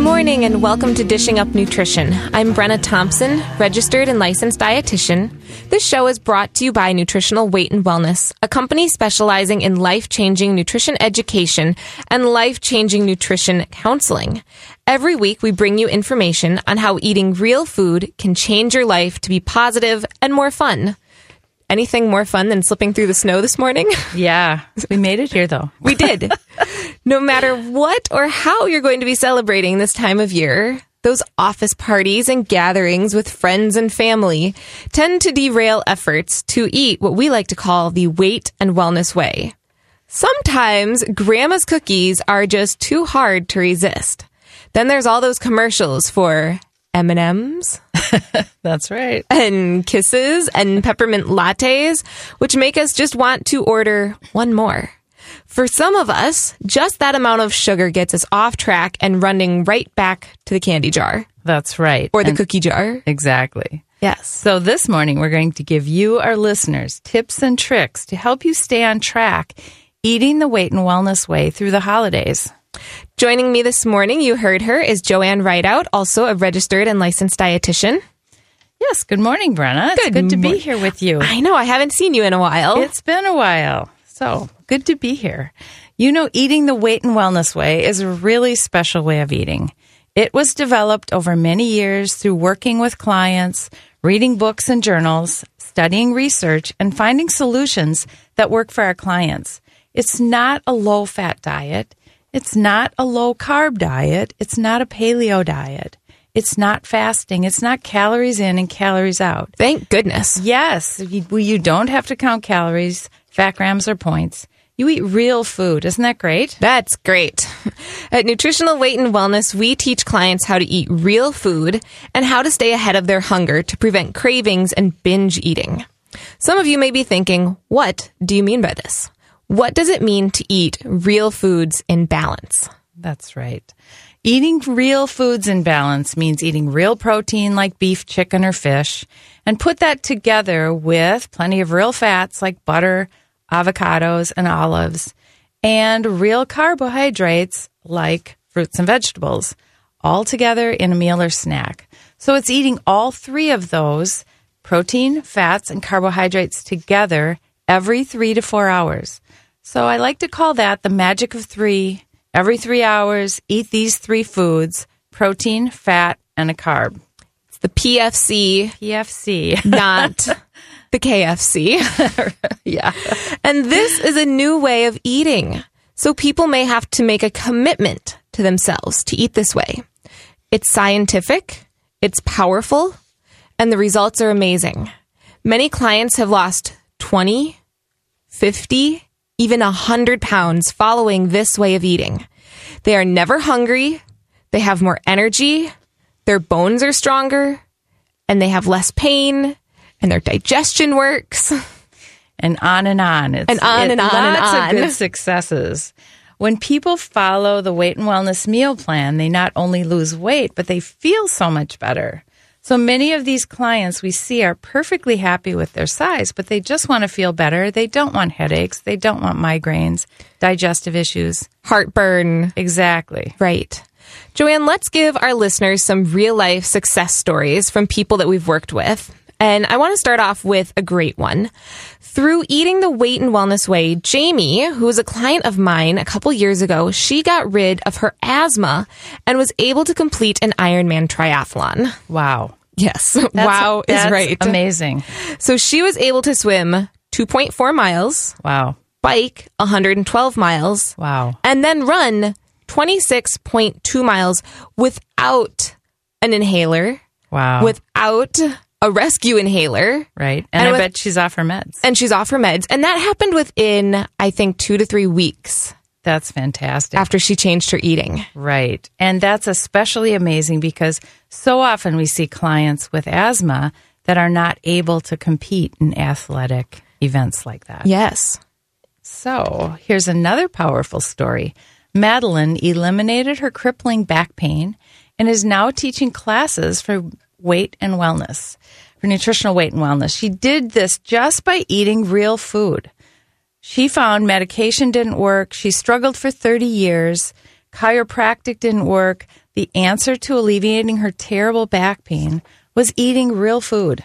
morning and welcome to Dishing Up Nutrition. I'm Brenna Thompson, registered and licensed dietitian. This show is brought to you by Nutritional Weight and Wellness, a company specializing in life changing nutrition education and life changing nutrition counseling. Every week, we bring you information on how eating real food can change your life to be positive and more fun. Anything more fun than slipping through the snow this morning? Yeah, we made it here though. We did. no matter what or how you're going to be celebrating this time of year, those office parties and gatherings with friends and family tend to derail efforts to eat what we like to call the weight and wellness way. Sometimes grandma's cookies are just too hard to resist. Then there's all those commercials for M&Ms That's right. and kisses and peppermint lattes, which make us just want to order one more. For some of us, just that amount of sugar gets us off track and running right back to the candy jar That's right. or the And- cookie jar. Exactly. Yes. So this morning we're going to give you, our listeners, tips and tricks to help you stay on track eating the weight and wellness way through the holidays. Joining me this morning, you heard her, is Joanne Rideout, also a registered and licensed dietitian. Yes, good morning, Brenna. It's Good good to be here with you. I know I haven't seen you in a while. It's been a while. So good to be here. You know, eating the weight and wellness way is a really special way of eating. It was developed over many years through working with clients, reading books and journals, studying research, and finding solutions that work for our clients. It's not a low fat diet. It's not a low carb diet. It's not a paleo diet. It's not fasting. It's not calories in and calories out. Thank goodness. Yes, you, you don't have to count calories, fat grams, or points. You eat real food. Isn't that great? That's great. At Nutritional Weight and Wellness, we teach clients how to eat real food and how to stay ahead of their hunger to prevent cravings and binge eating. Some of you may be thinking, what do you mean by this? What does it mean to eat real foods in balance? That's right. Eating real foods in balance means eating real protein like beef, chicken, or fish, and put that together with plenty of real fats like butter, avocados, and olives, and real carbohydrates like fruits and vegetables, all together in a meal or snack. So it's eating all three of those protein, fats, and carbohydrates together every three to four hours. So I like to call that the magic of three. Every three hours, eat these three foods protein, fat, and a carb. It's the PFC, PFC. not the KFC. yeah. And this is a new way of eating. So people may have to make a commitment to themselves to eat this way. It's scientific, it's powerful, and the results are amazing. Many clients have lost 20, 50, even 100 pounds following this way of eating. They are never hungry, they have more energy, their bones are stronger, and they have less pain, and their digestion works. and on and on. It's, And on and on and lots on. of good successes. When people follow the weight and wellness meal plan, they not only lose weight, but they feel so much better. So many of these clients we see are perfectly happy with their size, but they just want to feel better. They don't want headaches. They don't want migraines, digestive issues. Heartburn, Exactly. Right. Joanne, let's give our listeners some real life success stories from people that we've worked with. And I want to start off with a great one. Through eating the weight and wellness way, Jamie, who was a client of mine a couple years ago, she got rid of her asthma and was able to complete an Ironman triathlon. Wow. Yes. That's- wow is right. Amazing. So she was able to swim 2.4 miles, Wow. bike 112 miles, Wow. and then run 26.2 miles without an inhaler, Wow. without a rescue inhaler, right. and And, I with- bet she's off her meds. and she's off her meds. And that happened within, I think, two to three weeks. That's fantastic. after she changed her eating. Right. And that's especially amazing because so often we see clients with asthma that are not able to compete in athletic events like that. Yes. So here's another powerful story. Madeline eliminated her crippling back pain and is now teaching classes for weight and wellness, for nutritional weight and wellness. She did this just by eating real food. She found medication didn't work. She struggled for 30 years. Chiropractic didn't work. The answer to alleviating her terrible back pain was eating real food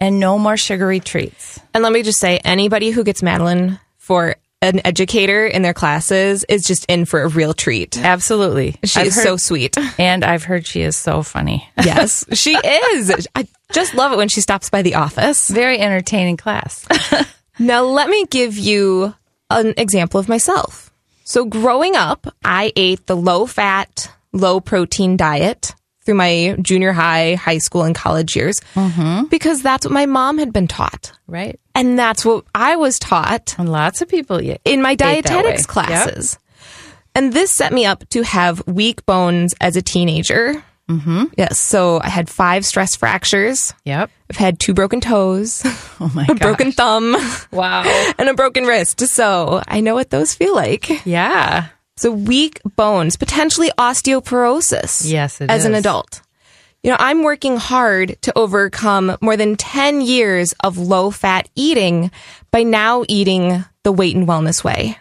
and no more sugary treats. And let me just say, anybody who gets Madeline for an educator in their classes is just in for a real treat. Absolutely. She I've is heard- so sweet. And I've heard she is so funny. Yes, she is. I just love it when she stops by the office. Very entertaining class. Now, let me give you an example of myself. So, growing up, I ate the low fat, low protein diet through my junior high, high school, and college years mm-hmm. because that's what my mom had been taught. right. And that's what I was taught And lots of people in my ate that way. dietetics Yep. classes. And this set me up to have weak bones as a teenager. Mm-hmm. Yes. So I had five stress fractures. Yep. I've had two broken toes, Oh my a god. broken thumb, Wow. and a broken wrist. So I know what those feel like. Yeah. So weak bones, potentially osteoporosis. Yes, it as an adult. You know, I'm working hard to overcome more than 10 years of low fat eating by now eating the weight and wellness way.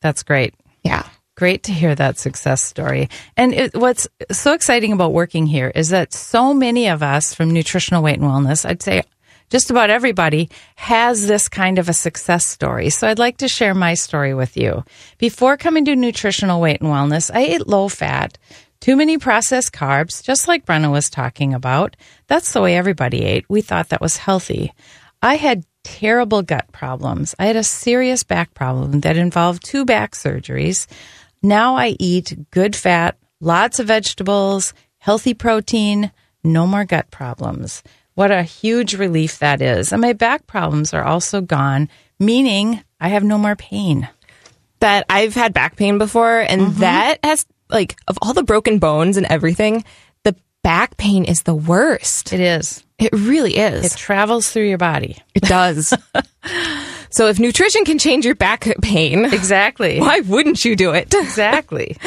That's great. Yeah. Great to hear that success story. And it, what's so exciting about working here is that so many of us from nutritional weight and wellness, I'd say just about everybody has this kind of a success story. So I'd like to share my story with you. Before coming to nutritional weight and wellness, I ate low fat, too many processed carbs, just like Brenna was talking about. That's the way everybody ate. We thought that was healthy. I had terrible gut problems. I had a serious back problem that involved two back surgeries. Now I eat good fat, lots of vegetables, healthy protein, no more gut problems. What a huge relief that is. And my back problems are also gone, meaning I have no more pain. That I've had back pain before, and Mm-hmm. that has, like, of all the broken bones and everything, the back pain is the worst. It is. It really is. It travels through your body. It does. so if nutrition can change your back pain, Exactly. why wouldn't you do it? Exactly.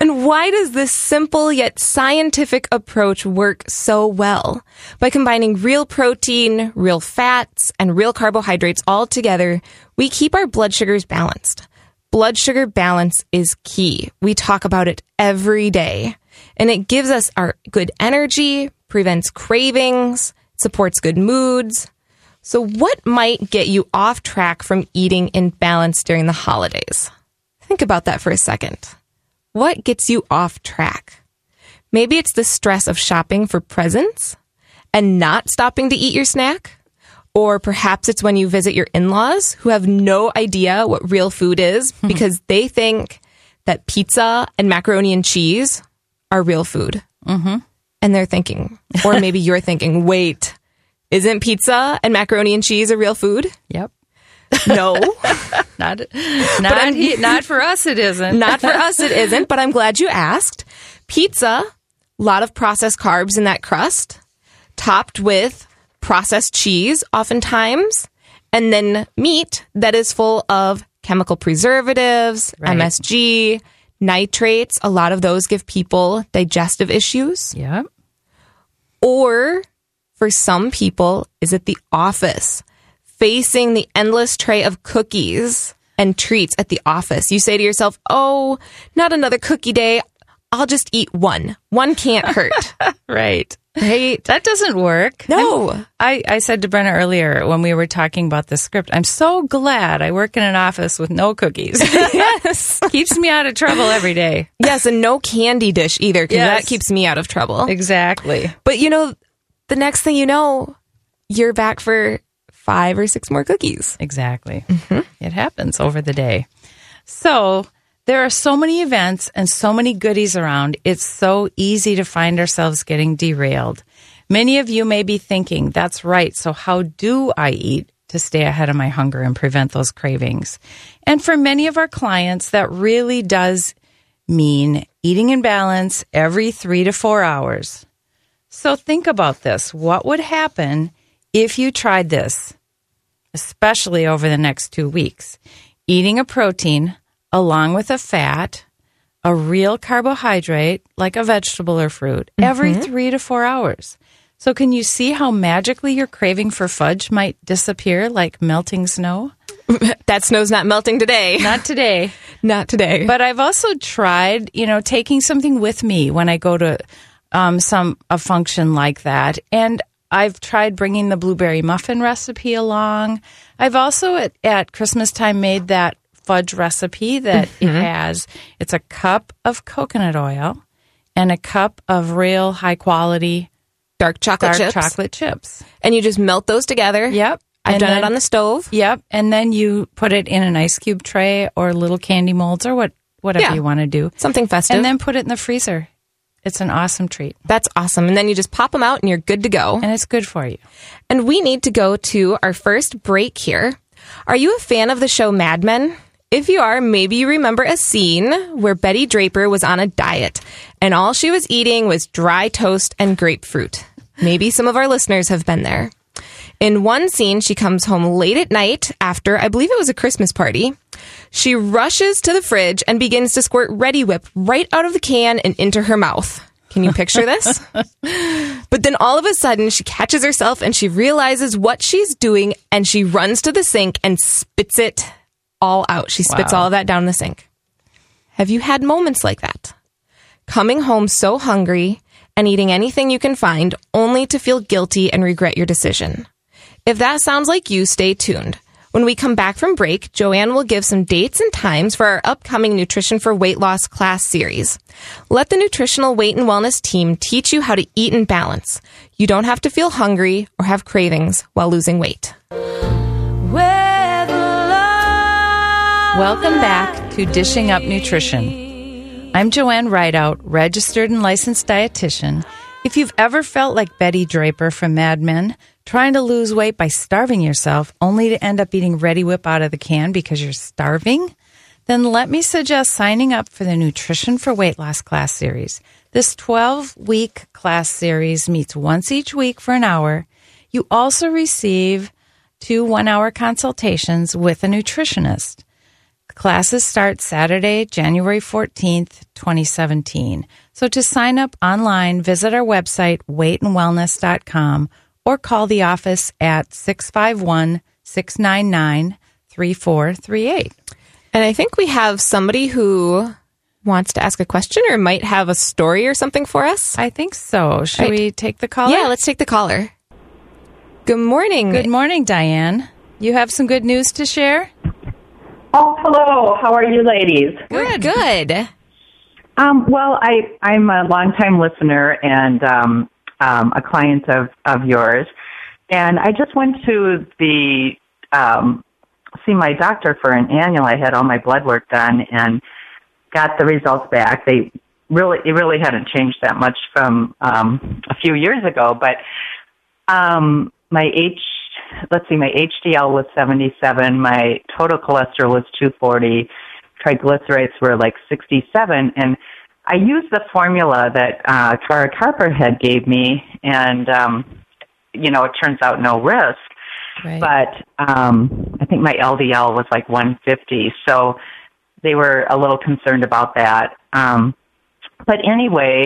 And why does this simple yet scientific approach work so well? By combining real protein, real fats, and real carbohydrates all together, we keep our blood sugars balanced. Blood sugar balance is key. We talk about it every day. And it gives us our good energy, prevents cravings, supports good moods. So, what might get you off track from eating in balance during the holidays? Think about that for a second. What gets you off track? Maybe it's the stress of shopping for presents and not stopping to eat your snack. Or perhaps it's when you visit your in laws who have no idea what real food is because they think that pizza and macaroni and cheese are real food. Mm-hmm. And they're thinking, or maybe you're thinking, wait, isn't pizza and macaroni and cheese a real food? Yep. No. Not not he, not for us it isn't. Not for us, it isn't, but I'm glad you asked. Pizza, a lot of processed carbs in that crust, topped with processed cheese, oftentimes, and then meat that is full of chemical preservatives, Right. MSG, nitrates. A lot of those give people digestive issues. Yep. Or for some people, is it the office? Facing the endless tray of cookies and treats at the office. You say to yourself, oh, not another cookie day. I'll just eat one. One can't hurt. Right. right? That doesn't work. No. I, I said to Brenna earlier when we were talking about the script, I'm so glad I work in an office with no cookies. yes. Keeps me out of trouble every day. Yes, and no candy dish either, because Yes. that keeps me out of trouble. Exactly. But you know, the next thing you know, you're back for five or six more cookies. Exactly. Mm-hmm. It happens over the day. So there are so many events and so many goodies around. It's so easy to find ourselves getting derailed. Many of you may be thinking, that's right. So how do I eat to stay ahead of my hunger and prevent those cravings. And for many of our clients, that really does mean eating in balance every three to four hours. So think about this. What would happen if you tried this, especially over the next two weeks? Eating a protein along with a fat, a real carbohydrate like a vegetable or fruit every mm-hmm. three to four hours. So, can you see how magically your craving for fudge might disappear like melting snow? That snow's not melting today. Not today. Not today. But I've also tried, you know, taking something with me when I go to um, some a function like that, and I've tried bringing the blueberry muffin recipe along. I've also at, at Christmas time made that fudge recipe that it has. It's a cup of coconut oil and a cup of real high quality dark chocolate dark chips. chocolate chips. And you just melt those together. Yep. I've And done then- it on the stove. Yep, and then you put it in an ice cube tray or little candy molds or what whatever Yeah. you want to do. Something festive. And then put it in the freezer. It's an awesome treat. That's awesome. And then you just pop them out and you're good to go. And it's good for you. And we need to go to our first break here. Are you a fan of the show Mad Men? If you are, maybe you remember a scene where Betty Draper was on a diet and all she was eating was dry toast and grapefruit. Maybe some of our listeners have been there. In one scene, she comes home late at night after, I believe it was a Christmas party. She rushes to the fridge and begins to squirt Reddi-wip right out of the can and into her mouth. Can you picture this? But then all of a sudden, she catches herself and she realizes what she's doing and she runs to the sink and spits it all out. She spits Wow. all of that down the sink. Have you had moments like that? Coming home so hungry and eating anything you can find only to feel guilty and regret your decision. If that sounds like you, stay tuned. When we come back from break, Joanne will give some dates and times for our upcoming Nutrition for Weight Loss class series. Let the Nutritional Weight and Wellness team teach you how to eat in balance. You don't have to feel hungry or have cravings while losing weight. Welcome back to Dishing Up Nutrition. I'm Joanne Rideout, registered and licensed dietitian. If you've ever felt like Betty Draper from Mad Men, trying to lose weight by starving yourself only to end up eating Reddi-wip out of the can because you're starving, then let me suggest signing up for the Nutrition for Weight Loss class series. This 12 week class series meets once each week for an hour. You also receive two one hour consultations with a nutritionist. Classes start Saturday, January 14th, 2017. So to sign up online, visit our website, weightandwellness.com, or call the office at 651 699 3438. And I think we have somebody who wants to ask a question or might have a story or something for us. I think so. Should Right. we take the call? Yeah, let's take the caller. Good morning. Good morning, Diane. You have some good news to share? Oh, hello. How are you, ladies? Good. Good. Um, well, I I'm a longtime listener and um, um, a client of of yours, and I just went to the um, see my doctor for an annual. I had all my blood work done and got the results back. They really it really hadn't changed that much from um, a few years ago, but um, my H let's see, my HDL was 77, my total cholesterol was 240, triglycerides were like 67, and I used the formula that uh, Kara Carper had gave me, and um, you know, it turns out no risk. Right. But um, I think my LDL was like 150, so they were a little concerned about that. Um, but anyway,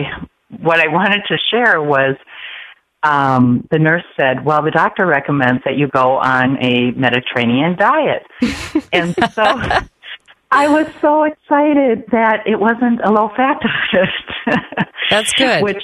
what I wanted to share was um, the nurse said, "Well, the doctor recommends that you go on a Mediterranean diet," and so I was so excited that it wasn't a low-fat diet. That's good. Which,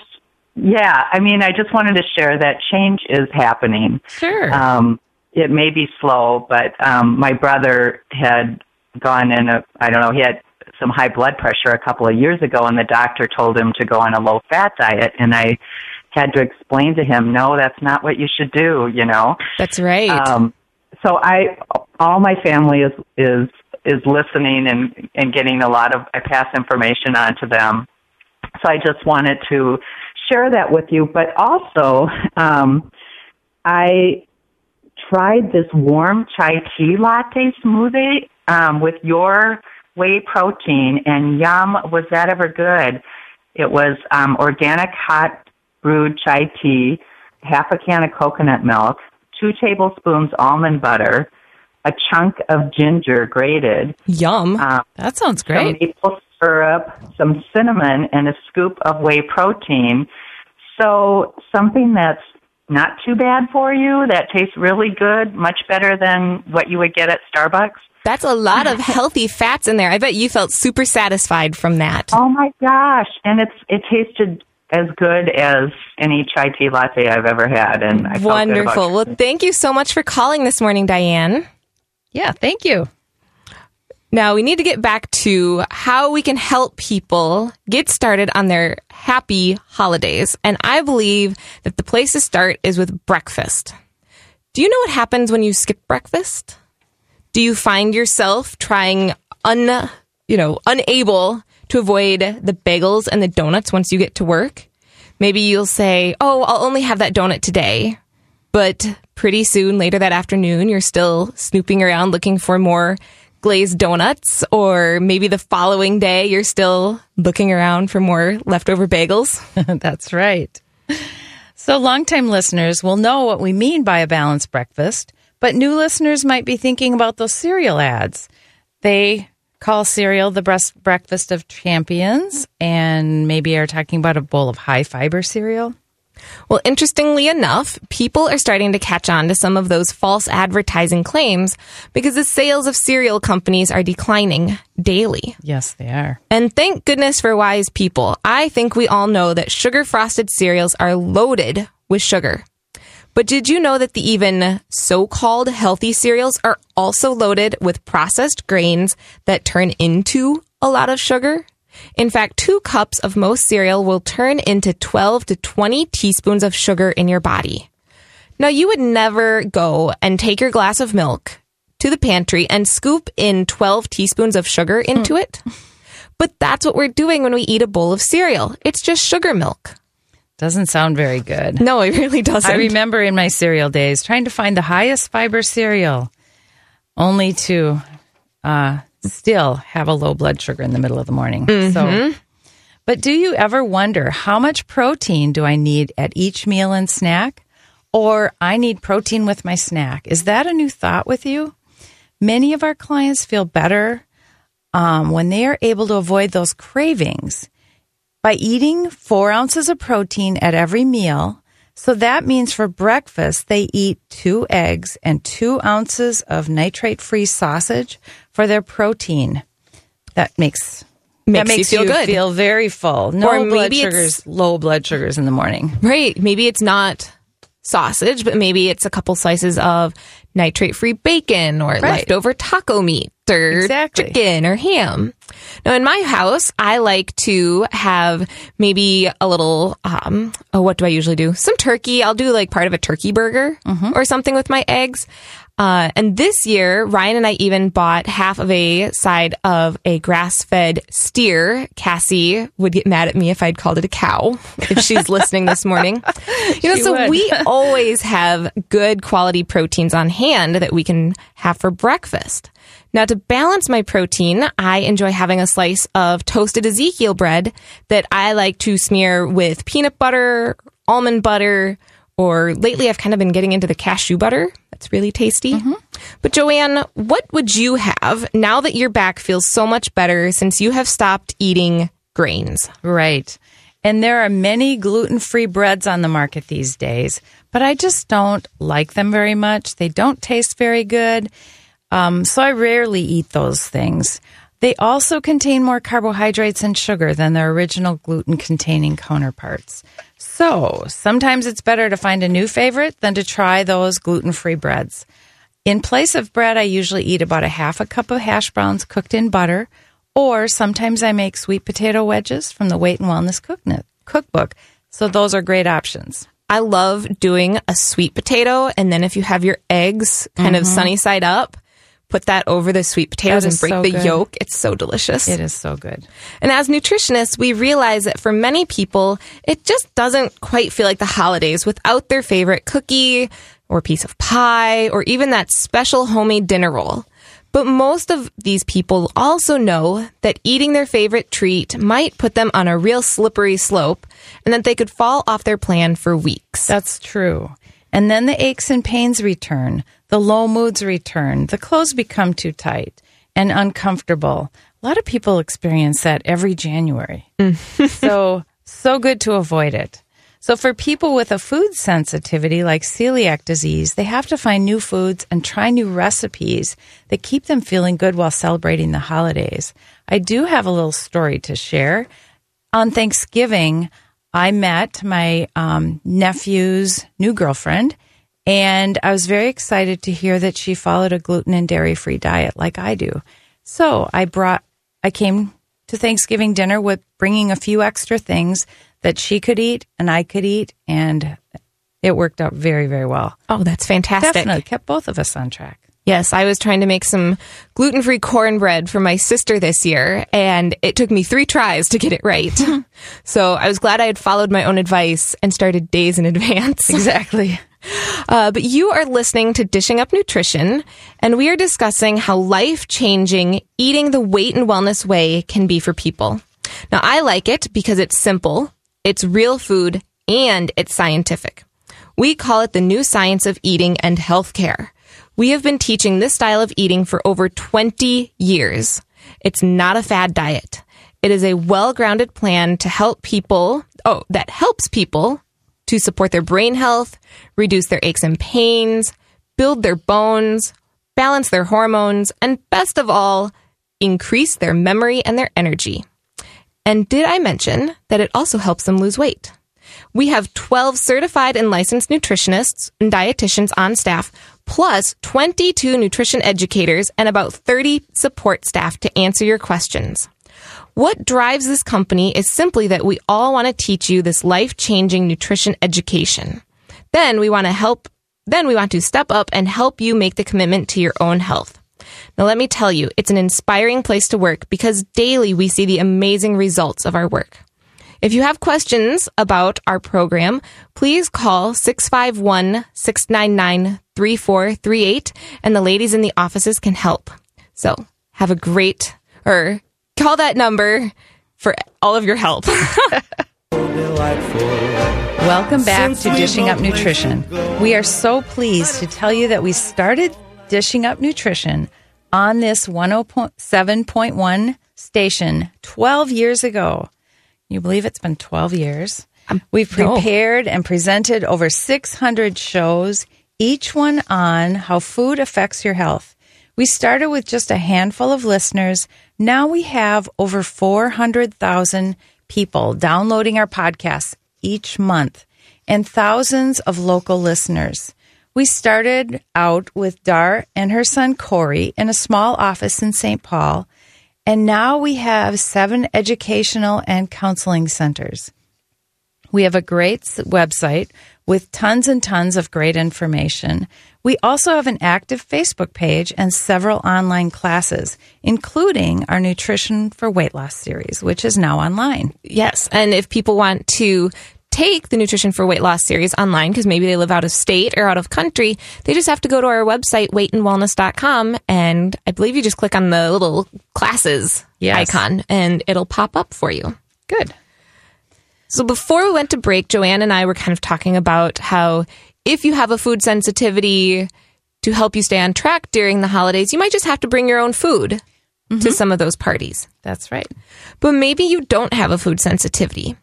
yeah, I mean, I just wanted to share that change is happening. Sure. Um, it may be slow, but um, my brother had gone in a, I don't know, he had some high blood pressure a couple of years ago, and the doctor told him to go on a low fat diet, and I had to explain to him, no, that's not what you should do, you know. That's right. Um, so I, all my family is is is listening and and getting a lot of. I pass information on to them. So I just wanted to share that with you, but also um, I tried this warm chai tea latte smoothie um, with your whey protein, and yum, was that ever good? It was um, organic hot brewed chai tea, half a can of coconut milk, two tablespoons almond butter, a chunk of ginger grated, Yum. um, That sounds some great. maple syrup, some cinnamon, and a scoop of whey protein. So something that's not too bad for you, that tastes really good, much better than what you would get at Starbucks. That's a lot of healthy fats in there. I bet you felt super satisfied from that. Oh my gosh! And it's it tasted as good as any chai tea latte I've ever had, and I felt good about Wonderful. Well, thank you so much for calling this morning, Diane. Yeah, thank you. Now we need to get back to how we can help people get started on their happy holidays. And I believe that the place to start is with breakfast. Do you know what happens when you skip breakfast? Do you find yourself trying un, you know, unable to avoid the bagels and the donuts once you get to work? Maybe you'll say, "Oh, I'll only have that donut today." But pretty soon later that afternoon, you're still snooping around looking for more glazed donuts, or maybe the following day, you're still looking around for more leftover bagels. That's right. So, longtime listeners will know what we mean by a balanced breakfast, but new listeners might be thinking about those cereal ads. They call cereal the breakfast of champions and maybe are talking about a bowl of high fiber cereal. Well, interestingly enough, people are starting to catch on to some of those false advertising claims because the sales of cereal companies are declining daily. Yes, they are. And thank goodness for wise people. I think we all know that sugar frosted cereals are loaded with sugar. But did you know that the even so called healthy cereals are also loaded with processed grains that turn into a lot of sugar? In fact, two cups of most cereal will turn into 12 to 20 teaspoons of sugar in your body. Now, you would never go and take your glass of milk to the pantry and scoop in 12 teaspoons of sugar into it. But that's what we're doing when we eat a bowl of cereal. It's just sugar milk. Doesn't sound very good. No, it really doesn't. I remember in my cereal days trying to find the highest fiber cereal, only to uh, still have a low blood sugar in the middle of the morning. So, but do you ever wonder how much protein do I need at each meal and snack? Or I need protein with my snack. Is that a new thought with you? Many of our clients feel better um, when they are able to avoid those cravings by eating four ounces of protein at every meal. So that means for breakfast, they eat two eggs and two ounces of nitrate free sausage for their protein. That makes, Makes that makes you feel good. feel very full. No Or blood sugars, low blood sugars in the morning. Right. Maybe it's not sausage, but maybe it's a couple slices of nitrate free bacon or leftover taco meat or Exactly. chicken or ham. Now, in my house, I like to have maybe a little, um, oh, what do I usually do? Some turkey. I'll do like part of a turkey burger or something with my eggs. Uh, and this year, Ryan and I even bought half of a side of a grass fed steer. Cassie would get mad at me if I'd called it a cow if she's listening this morning. You know, She so would. we always have good quality proteins on hand that we can have for breakfast. Now, to balance my protein, I enjoy having a slice of toasted Ezekiel bread that I like to smear with peanut butter, almond butter, or lately I've kind of been getting into the cashew butter. That's really tasty. But Joanne, what would you have now that your back feels so much better since you have stopped eating grains? Right. And there are many gluten free breads on the market these days, but I just don't like them very much. They don't taste very good. Um, so I rarely eat those things. They also contain more carbohydrates and sugar than their original gluten containing counterparts. So sometimes it's better to find a new favorite than to try those gluten free breads. In place of bread, I usually eat about a half a cup of hash browns cooked in butter, or sometimes I make sweet potato wedges from the Weight and Wellness Cookbook. So those are great options. I love doing a sweet potato, and then if you have your eggs kind of mm-hmm. sunny side up, put that over the sweet potatoes and break so the good. yolk. It's so delicious. It is so good. And as nutritionists, we realize that for many people, it just doesn't quite feel like the holidays without their favorite cookie, or piece of pie or even that special homemade dinner roll. But most of these people also know that eating their favorite treat might put them on a real slippery slope and that they could fall off their plan for weeks. That's true. And then the aches and pains return, the low moods return, the clothes become too tight and uncomfortable. A lot of people experience that every January. so, so good to avoid it. So, for people with a food sensitivity like celiac disease, they have to find new foods and try new recipes that keep them feeling good while celebrating the holidays. I do have a little story to share. On Thanksgiving, I met my um, nephew's new girlfriend, and I was very excited to hear that she followed a gluten and dairy free diet like I do. So I brought, I came to Thanksgiving dinner with bringing a few extra things that she could eat and I could eat, and it worked out very, very well. Oh, that's fantastic. Definitely kept both of us on track. Yes, I was trying to make some gluten free cornbread for my sister this year, and it took me three tries to get it right. so I was glad I had followed my own advice and started days in advance. Exactly. Uh, but you are listening to Dishing Up Nutrition, and we are discussing how life changing eating the weight and wellness way can be for people. Now, I like it because it's simple, it's real food, and it's scientific. We call it the new science of eating and healthcare. We have been teaching this style of eating for over 20 years. It's not a fad diet. It is a well grounded plan to help people, oh, that helps people to support their brain health, reduce their aches and pains, build their bones, balance their hormones, and best of all, increase their memory and their energy. And did I mention that it also helps them lose weight? We have 12 certified and licensed nutritionists and dietitians on staff, plus 22 nutrition educators and about 30 support staff to answer your questions. What drives this company is simply that we all want to teach you this life changing nutrition education. Then we want to help, then we want to step up and help you make the commitment to your own health. Now, let me tell you, it's an inspiring place to work because daily we see the amazing results of our work. If you have questions about our program, please call 651 699 3438 and the ladies in the offices can help. So have a great, or call that number for all of your help. Welcome back to Dishing Up Nutrition. We are so pleased to tell you that we started Dishing Up Nutrition on this 107.1 station 12 years ago. You believe it's been 12 years? We've prepared and presented over 600 shows, each one on how food affects your health. We started with just a handful of listeners. Now we have over 400,000 people downloading our podcasts each month and thousands of local listeners. We started out with Dar and her son Corey in a small office in St. Paul, and now we have seven educational and counseling centers. We have a great website with tons and tons of great information. We also have an active Facebook page and several online classes, including our Nutrition for Weight Loss series, which is now online. yes. And if people want to take the Nutrition for Weight Loss series online, because maybe they live out of state or out of country, they just have to go to our website, weightandwellness.com. And I believe you just click on the little classes Yes. icon and it'll pop up for you. Good. So before we went to break, Joanne and I were kind of talking about how if you have a food sensitivity to help you stay on track during the holidays, you might just have to bring your own food to mm-hmm. some of those parties. That's right. But maybe you don't have a food sensitivity.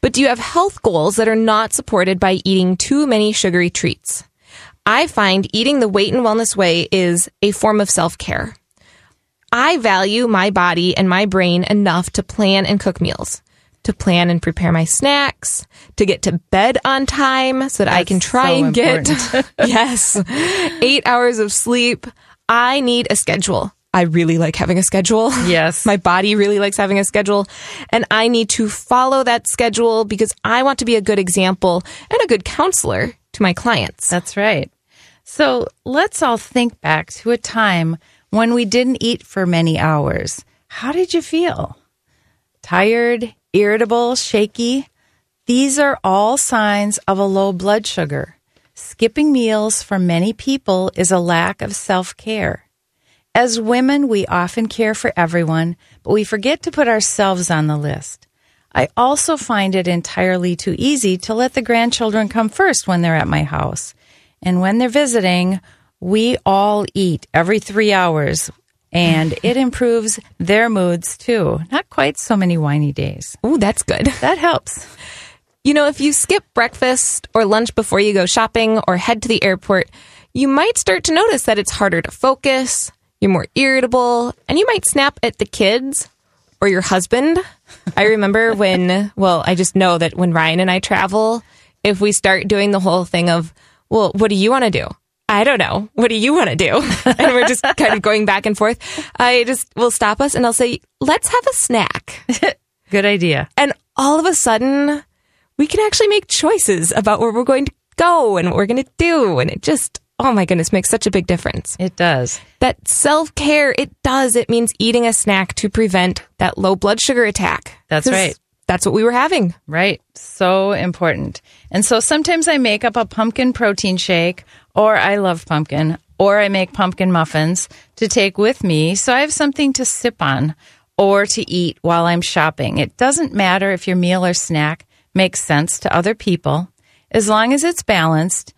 But do you have health goals that are not supported by eating too many sugary treats? I find eating the weight and wellness way is a form of self care. I value my body and my brain enough to plan and cook meals, to plan and prepare my snacks, to get to bed on time so that I can try so and get, yes, eight hours of sleep. I need a schedule. I really like having a schedule. Yes. My body really likes having a schedule and I need to follow that schedule because I want to be a good example and a good counselor to my clients. That's right. So let's all think back to a time when we didn't eat for many hours. How did you feel? Tired, irritable, shaky? These are all signs of a low blood sugar. skipping meals for many people is a lack of self care. As women, we often care for everyone, but we forget to put ourselves on the list. I also find it entirely too easy to let the grandchildren come first when they're at my house. And when they're visiting, we all eat every three hours, and it improves their moods too. Not quite so many whiny days. Oh, that's good. That helps. You know, if you skip breakfast or lunch before you go shopping or head to the airport, you might start to notice that it's harder to focus, you're more irritable, and you might snap at the kids or your husband. I remember when, well, I just know that when Ryan and I travel, if we start doing the whole thing of, well, what do you want to do? I don't know. What do you want to do? And we're just kind of going back and forth. I just will stop us and I'll say, let's have a snack. Good idea. And all of a sudden, we can actually make choices about where we're going to go and what we're going to do. And it just, oh my goodness, makes such a big difference. It does. That self care, it does. It means eating a snack to prevent that low blood sugar attack. That's right. That's what we were having. Right. So important. And so sometimes I make up a pumpkin protein shake, or I love pumpkin, or I make pumpkin muffins to take with me so I have something to sip on or to eat while I'm shopping. It doesn't matter if your meal or snack makes sense to other people, as long as it's balanced,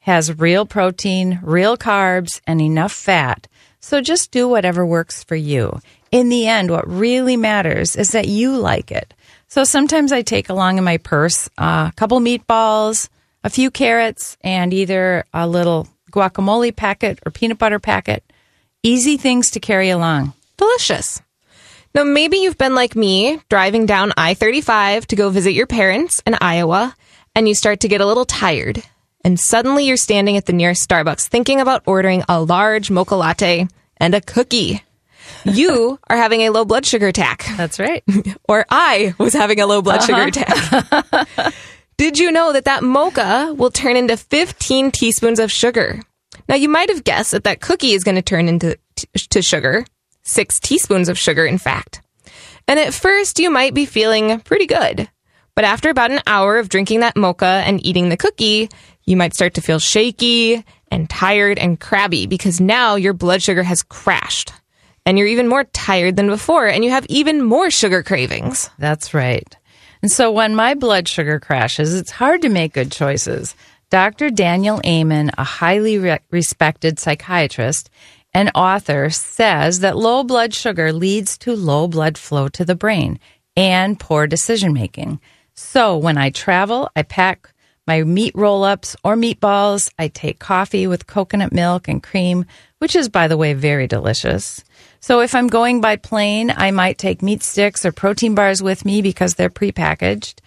has real protein, real carbs, and enough fat. So just do whatever works for you. In the end, what really matters is that you like it. So sometimes I take along in my purse uh, a couple meatballs, a few carrots, and either a little guacamole packet or peanut butter packet. Easy things to carry along. Delicious. Now, maybe you've been like me, driving down I 35 to go visit your parents in Iowa, and you start to get a little tired. And suddenly you're standing at the nearest Starbucks thinking about ordering a large mocha latte and a cookie. You are having a low blood sugar attack. That's right. or I was having a low blood sugar uh-huh. attack. Did you know that that mocha will turn into 15 teaspoons of sugar? Now you might have guessed that that cookie is going to turn into t- to sugar, 6 teaspoons of sugar in fact. And at first you might be feeling pretty good. But after about an hour of drinking that mocha and eating the cookie, you might start to feel shaky and tired and crabby because now your blood sugar has crashed. And you're even more tired than before, and you have even more sugar cravings. That's right. And so when my blood sugar crashes, it's hard to make good choices. Dr. Daniel Amen, a highly re- respected psychiatrist and author, says that low blood sugar leads to low blood flow to the brain and poor decision making. So when I travel, I pack my meat roll ups or meatballs. I take coffee with coconut milk and cream, which is, by the way, very delicious. So if I'm going by plane, I might take meat sticks or protein bars with me because they're prepackaged.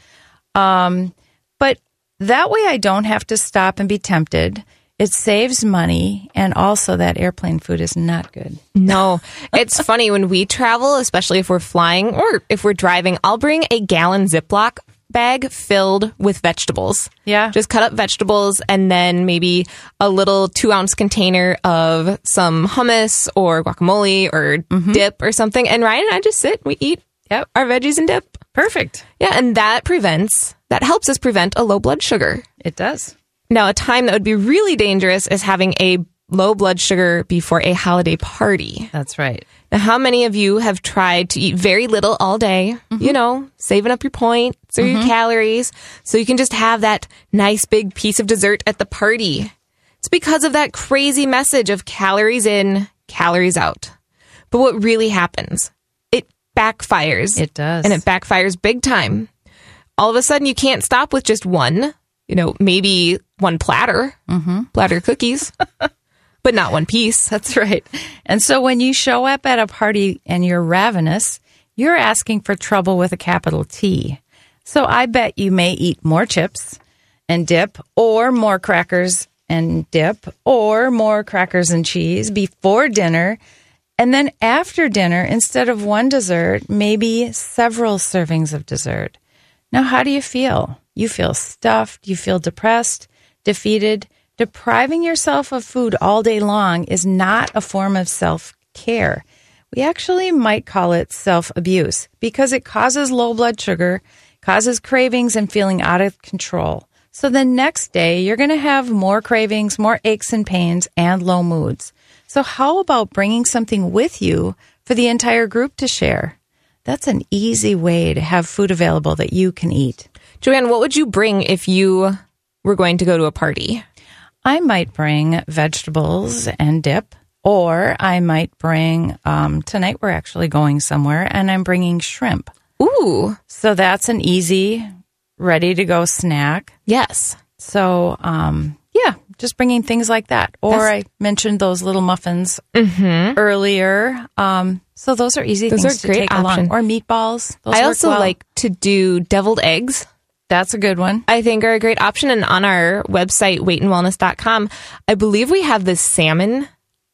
Um, but that way I don't have to stop and be tempted. It saves money, and also that airplane food is not good. No, it's funny when we travel, especially if we're flying or if we're driving, I'll bring a gallon Ziploc bag filled with vegetables. Yeah. Just cut up vegetables and then maybe a little two ounce container of some hummus or guacamole or mm-hmm. dip or something. And Ryan and I just sit, we eat Yep. our veggies and dip. Perfect. Yeah. And that prevents, that helps us prevent a low blood sugar. It does. Now, a time that would be really dangerous is having a low blood sugar before a holiday party. That's right. Now, how many of you have tried to eat very little all day? Mm-hmm. You know, saving up your points or your mm-hmm. calories so you can just have that nice big piece of dessert at the party. It's because of that crazy message of calories in, calories out. But what really happens? It backfires. It does. And it backfires big time. All of a sudden, you can't stop with just one, you know, maybe one platter, mm-hmm. platter cookies, but not one piece. That's right. And so when you show up at a party and you're ravenous, you're asking for trouble with a capital T. So I bet you may eat more chips and dip, or more crackers and dip, or more crackers and cheese before dinner. And then after dinner, instead of one dessert, maybe several servings of dessert. Now, how do you feel? You feel stuffed, you feel depressed, defeated. Depriving yourself of food all day long is not a form of self care. We actually might call it self abuse because it causes low blood sugar, causes cravings, and feeling out of control. So the next day, you're going to have more cravings, more aches and pains, and low moods. So, how about bringing something with you for the entire group to share? That's an easy way to have food available that you can eat. Joanne, what would you bring if you were going to go to a party? I might bring vegetables and dip, or I might bring, um, tonight we're actually going somewhere and I'm bringing shrimp. Ooh, So that's an easy, ready to go snack. yes. So, um, yeah, just bringing things like that. Or That's- I mentioned those little muffins earlier. Um, so those are easy Mm-hmm. Those things are to great take option. along. Or meatballs. Those I also well. like to do deviled eggs. That's a good one. I think are a great option. And on our website, weightandwellness.com, I believe we have this salmon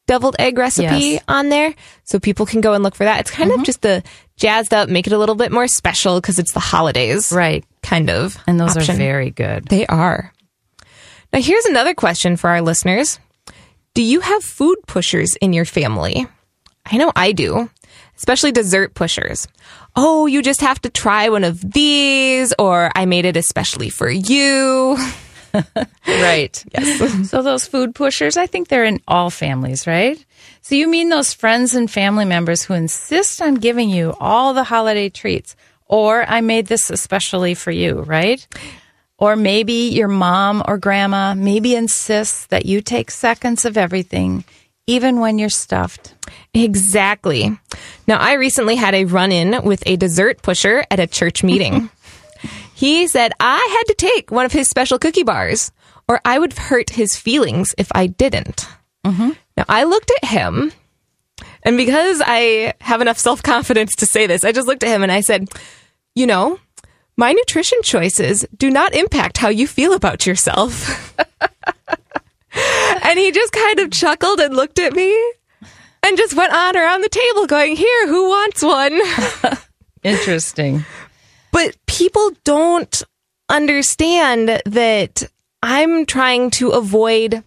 deviled egg recipe Yes. Mm-hmm. on there. So people can go and look for that. It's kind of just the jazzed up, make it a little bit more special because it's the holidays. Right. Kind of. And those option. are very good. They are. Now, here's another question for our listeners Do you have food pushers in your family? I know I do, especially dessert pushers. Oh, you just have to try one of these, or I made it especially for you. Right. Yes. so those food pushers, I think they're in all families, right? So you mean those friends and family members who insist on giving you all the holiday treats, or I made this especially for you, right? Or maybe your mom or grandma maybe insists that you take seconds of everything, even when you're stuffed. Exactly. Now, I recently had a run in with a dessert pusher at a church meeting. he said I had to take one of his special cookie bars, or I would hurt his feelings if I didn't. Mm-hmm. Now, I looked at him, and because I have enough self confidence to say this, I just looked at him and I said, You know, my nutrition choices do not impact how you feel about yourself. and he just kind of chuckled and looked at me and just went on around the table going, Here, who wants one? Interesting. but people don't understand that I'm trying to avoid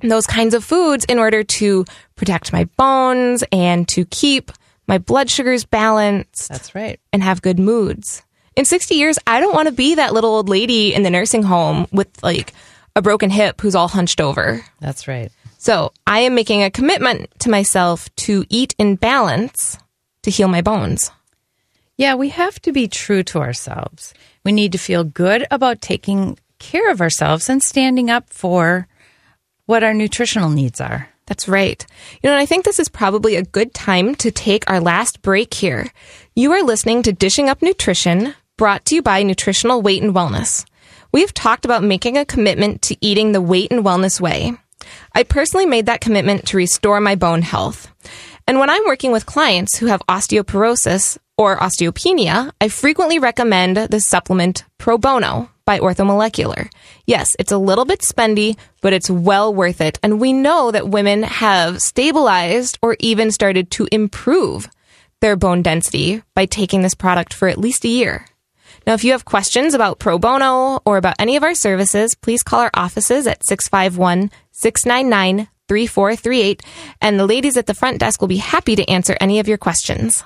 those kinds of foods in order to protect my bones and to keep my blood sugars balanced That's right. and have good moods. In 60 years, I don't want to be that little old lady in the nursing home with like a broken hip who's all hunched over. That's right. So I am making a commitment to myself to eat in balance to heal my bones. Yeah, we have to be true to ourselves. We need to feel good about taking care of ourselves and standing up for what our nutritional needs are. That's right. You know, and I think this is probably a good time to take our last break here. You are listening to Dishing Up Nutrition, brought to you by Nutritional Weight and Wellness. We have talked about making a commitment to eating the weight and wellness way. I personally made that commitment to restore my bone health. And when I'm working with clients who have osteoporosis or osteopenia, I frequently recommend the supplement Pro Bono by Orthomolecular. Yes, it's a little bit spendy, but it's well worth it. And we know that women have stabilized or even started to improve their bone density by taking this product for at least a year. Now, if you have questions about Pro Bono or about any of our services, please call our offices at 651 699 3438, and the ladies at the front desk will be happy to answer any of your questions.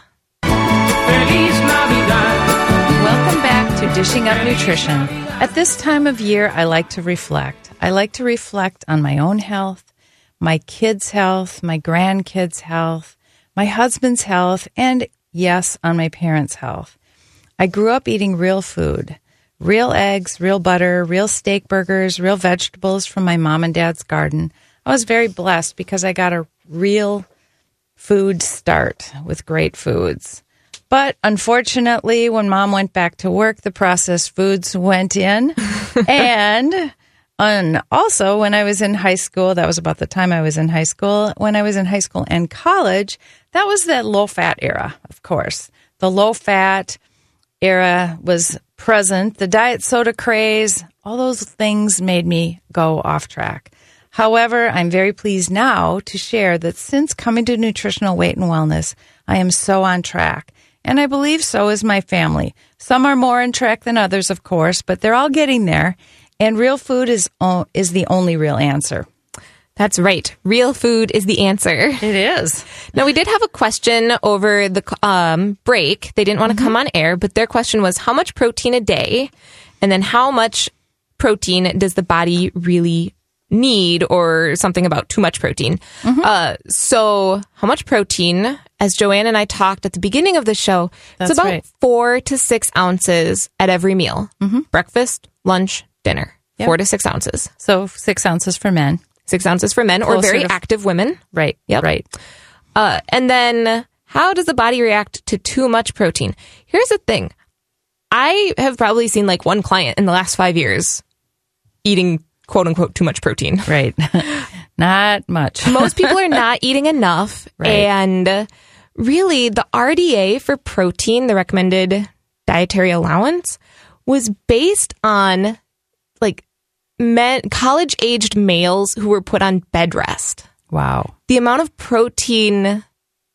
Welcome back to Dishing Up Nutrition. At this time of year, I like to reflect. I like to reflect on my own health, my kids' health, my grandkids' health, my husband's health, and yes, on my parents' health. I grew up eating real food real eggs, real butter, real steak burgers, real vegetables from my mom and dad's garden. I was very blessed because I got a real food start with great foods. But unfortunately, when mom went back to work, the processed foods went in. and and also, when I was in high school, that was about the time I was in high school. When I was in high school and college, that was that low fat era, of course. The low fat era was present. The diet soda craze, all those things made me go off track. However, I'm very pleased now to share that since coming to nutritional weight and wellness, I am so on track. And I believe so is my family. Some are more on track than others, of course, but they're all getting there. And real food is, is the only real answer. That's right. Real food is the answer. It is. Now, we did have a question over the um, break. They didn't want to come on air, but their question was how much protein a day and then how much protein does the body really need or something about too much protein. Mm-hmm. Uh, so how much protein, as Joanne and I talked at the beginning of the show, That's it's about right. four to six ounces at every meal. Breakfast, lunch, dinner. Mm-hmm. Yep. Four to six ounces. So six ounces for men. Six ounces for men or very to- active women. Right. Yep. Right. Uh, and then how does the body react to too much protein? Here's the thing. I have probably seen like one client in the last five years eating quote unquote too much protein. Right. Not much. Most people are not eating enough. Right. And really, the RDA for protein, the recommended dietary allowance, was based on like men, college aged males who were put on bed rest. Wow. the amount of protein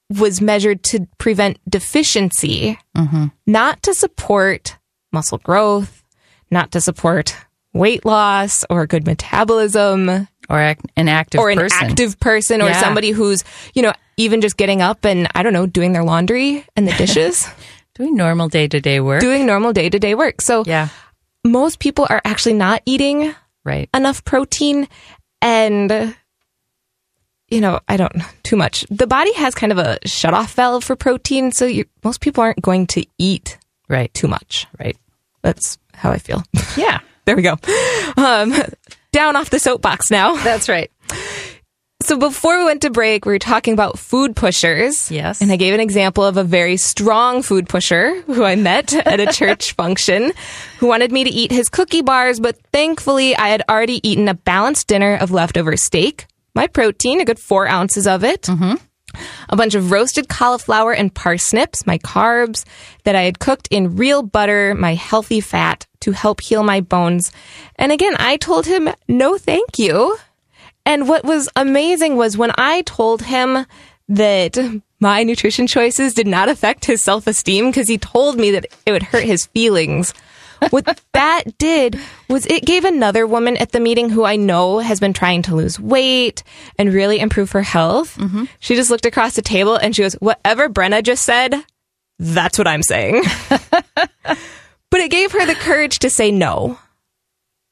was measured to prevent deficiency, mm-hmm. not to support muscle growth, not to support weight loss or good metabolism Or an active or an person. active person or Yeah. somebody who's, you know, even just getting up and I don't know, doing their laundry and the dishes, Doing normal day to day work. doing normal day to day work. So yeah. most people are actually not eating Right. enough protein and you know i don't too much the body has kind of a shut off valve for protein so you, most people aren't going to eat Right. too much Right. that's how i feel Yeah. there we go um, down off the soapbox now That's right. So before we went to break we were talking about food pushers Yes. and i gave an example of a very strong food pusher who i met at a church function who wanted me to eat his cookie bars but thankfully i had already eaten a balanced dinner of leftover steak my protein a good four ounces of it mm-hmm. a bunch of roasted cauliflower and parsnips, my carbs that I had cooked in real butter, my healthy fat to help heal my bones. And again, I told him, no, thank you. And what was amazing was when I told him that my nutrition choices did not affect his self esteem because he told me that it would hurt his feelings. what that did was it gave another woman at the meeting who I know has been trying to lose weight and really improve her health. Mm-hmm. She just looked across the table and she goes, Whatever Brenna just said, that's what I'm saying. but it gave her the courage to say no.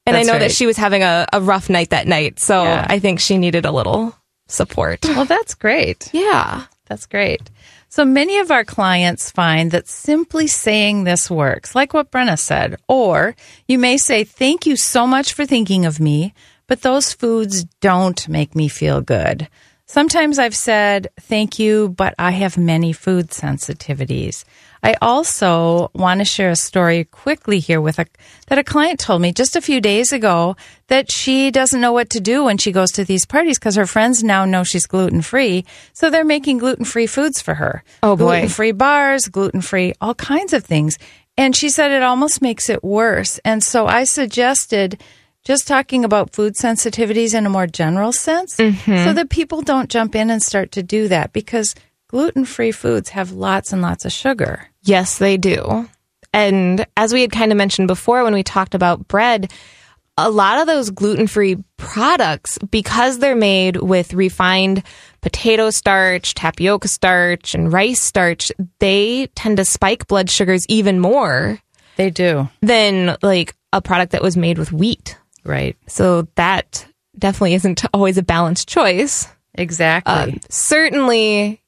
And That's I know right. that she was having a, a rough night that night. So Yeah. I think she needed a little support. Well, that's great. Yeah. That's great. So many of our clients find that simply saying this works, like what Brenna said. Or you may say, Thank you so much for thinking of me, but those foods don't make me feel good. Sometimes I've said, Thank you, but I have many food sensitivities. I also want to share a story quickly here with a that a client told me just a few days ago that she doesn't know what to do when she goes to these parties because her friends now know she's gluten free, so they're making gluten free foods for her. Oh, boy. gluten free bars, gluten free, all kinds of things. And she said it almost makes it worse. And so I suggested just talking about food sensitivities in a more general sense mm-hmm. so that people don't jump in and start to do that because gluten free foods have lots and lots of sugar. Yes, they do. And as we had kind of mentioned before when we talked about bread, a lot of those gluten free products, because they're made with refined potato starch, tapioca starch, and rice starch, they tend to spike blood sugars even more They do. than like a product that was made with wheat. Right. So that definitely isn't always a balanced choice. Exactly. Um, certainly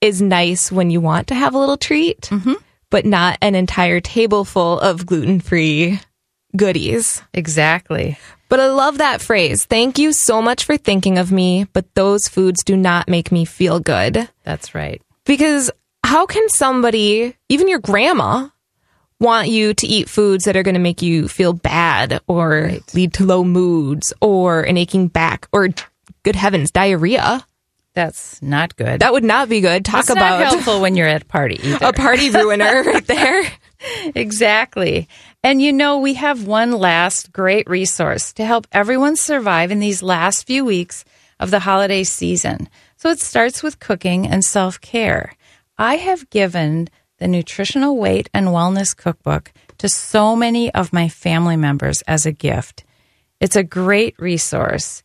is nice when you want to have a little treat, mm-hmm. but not an entire table full of gluten free goodies. exactly. But I love that phrase. Thank you so much for thinking of me, but those foods do not make me feel good. That's right. Because how can somebody, even your grandma, want you to eat foods that are going to make you feel bad or lead to low moods or an aching back or, good heavens, diarrhea? That's not good. That would not be good. Talk That's about not helpful when you're at a party either. a party ruiner right there. Exactly. And you know, we have one last great resource to help everyone survive in these last few weeks of the holiday season. So it starts with cooking and self care. I have given the Nutritional Weight and Wellness Cookbook to so many of my family members as a gift. It's a great resource.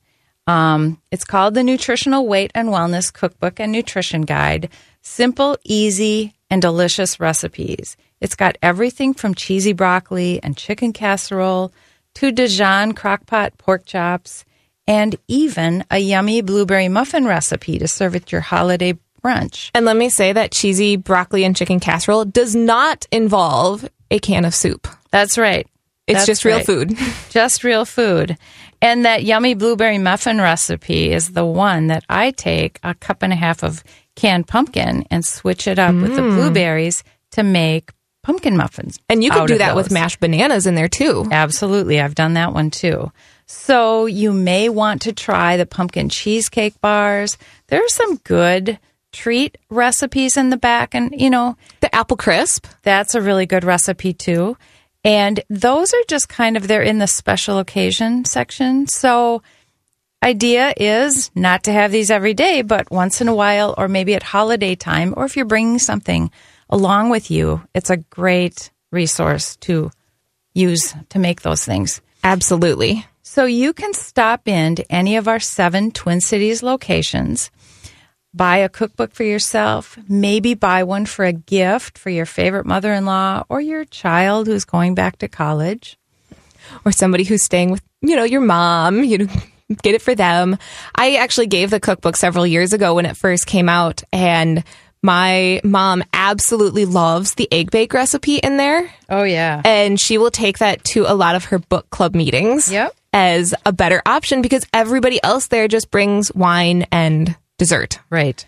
Um, it's called the Nutritional Weight and Wellness Cookbook and Nutrition Guide. Simple, easy, and delicious recipes. It's got everything from cheesy broccoli and chicken casserole to Dijon crockpot pork chops, and even a yummy blueberry muffin recipe to serve at your holiday brunch. And let me say that cheesy broccoli and chicken casserole does not involve a can of soup. That's right. It's That's just real right. food. Just real food. And that yummy blueberry muffin recipe is the one that I take a cup and a half of canned pumpkin and switch it up with the mm. blueberries to make pumpkin muffins. And you could do that with mashed bananas in there too. Absolutely. I've done that one too. So you may want to try the pumpkin cheesecake bars. There are some good treat recipes in the back. And, you know, The apple crisp. that's a really good recipe too. And those are just kind of, they're in the special occasion section. So idea is not to have these every day, but once in a while, or maybe at holiday time, or if you're bringing something along with you, it's a great resource to use to make those things. Absolutely. So you can stop in to any of our seven Twin Cities locations, buy a cookbook for yourself, maybe buy one for a gift for your favorite mother in law or your child who's going back to college. Or somebody who's staying with, you know, your mom, you know, get it for them. I actually gave the cookbook several years ago when it first came out and my mom absolutely loves the egg bake recipe in there. Oh, yeah. and she will take that to a lot of her book club meetings Yep. as a better option because everybody else there just brings wine and dessert. Right.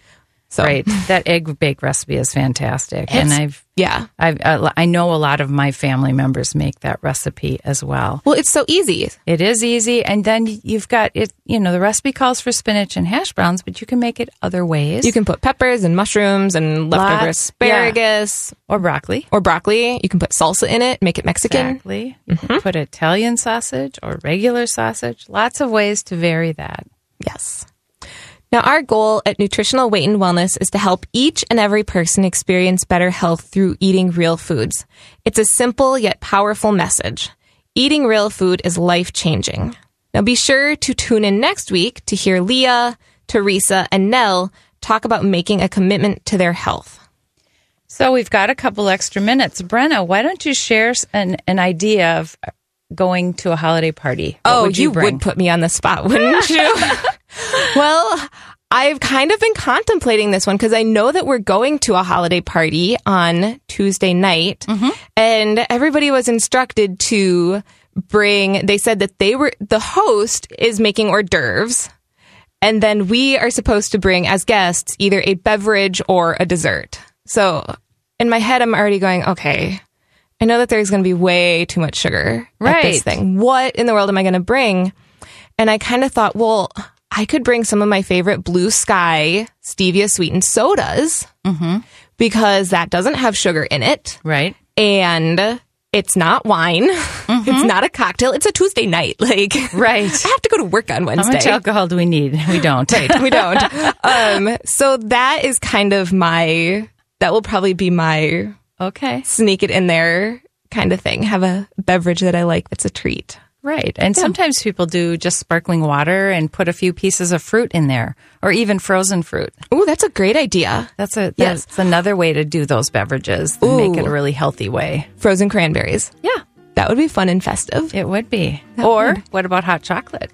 So Right. That egg bake recipe is fantastic. and I've, yeah. I've, uh, I know a lot of my family members make that recipe as well. Well, it's so easy. It is easy. And then you've got it, you know, the recipe calls for spinach and hash browns, but you can make it other ways. You can put peppers and mushrooms and leftover Lots- asparagus or broccoli. or broccoli. You can put salsa in it, make it Mexican. Exactly. You can Put Italian sausage or regular sausage. Lots of ways to vary that. Yes. Now, our goal at Nutritional Weight and Wellness is to help each and every person experience better health through eating real foods. It's a simple yet powerful message. Eating real food is life changing. Now, be sure to tune in next week to hear Leah, Teresa, and Nell talk about making a commitment to their health. So we've got a couple extra minutes. Brenna, why don't you share an, an idea of going to a holiday party? What oh, would you, bring? would put me on the spot, wouldn't you? well, I've kind of been contemplating this one because I know that we're going to a holiday party on Tuesday night, Mm-hmm. and everybody was instructed to bring. They said that they were the host is making hors d'oeuvres, and then we are supposed to bring as guests either a beverage or a dessert. So in my head, I'm already going, okay. I know that there's going to be way too much sugar at this thing. What in the world am I going to bring? And I kind of thought, well, I could bring some of my favorite blue sky stevia sweetened sodas because that doesn't have sugar in it Right. and it's not wine. It's not a cocktail. It's a Tuesday night. Like, Right. I have to go to work on Wednesday. How much alcohol do we need? We don't. we don't. Um, so that is kind of my, that will probably be my Okay. sneak it in there kind of thing. Have a beverage that I like that's a treat. Right. And sometimes people do just sparkling water and put a few pieces of fruit in there or even frozen fruit. Oh, that's a great idea. That's a Yes. that's another way to do those beverages and make it a really healthy way. Frozen cranberries. Yeah, That would be fun and festive. it would be. or would. what about hot chocolate?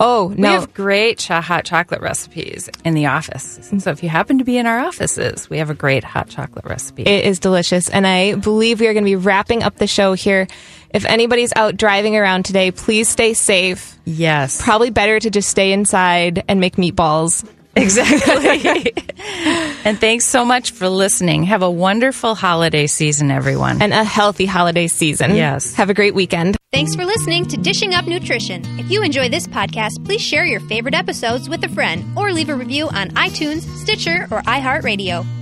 Oh, We have great hot chocolate recipes in the office. So if you happen to be in our offices, we have a great hot chocolate recipe. It is delicious. And I believe we are going to be wrapping up the show here. If anybody's out driving around today, please stay safe. yes. Probably better to just stay inside and make meatballs. Exactly. and thanks so much for listening. Have a wonderful holiday season, everyone. And a healthy holiday season. Yes. Have a great weekend. Thanks for listening to Dishing Up Nutrition. If you enjoy this podcast, please share your favorite episodes with a friend or leave a review on iTunes, Stitcher, or iHeartRadio.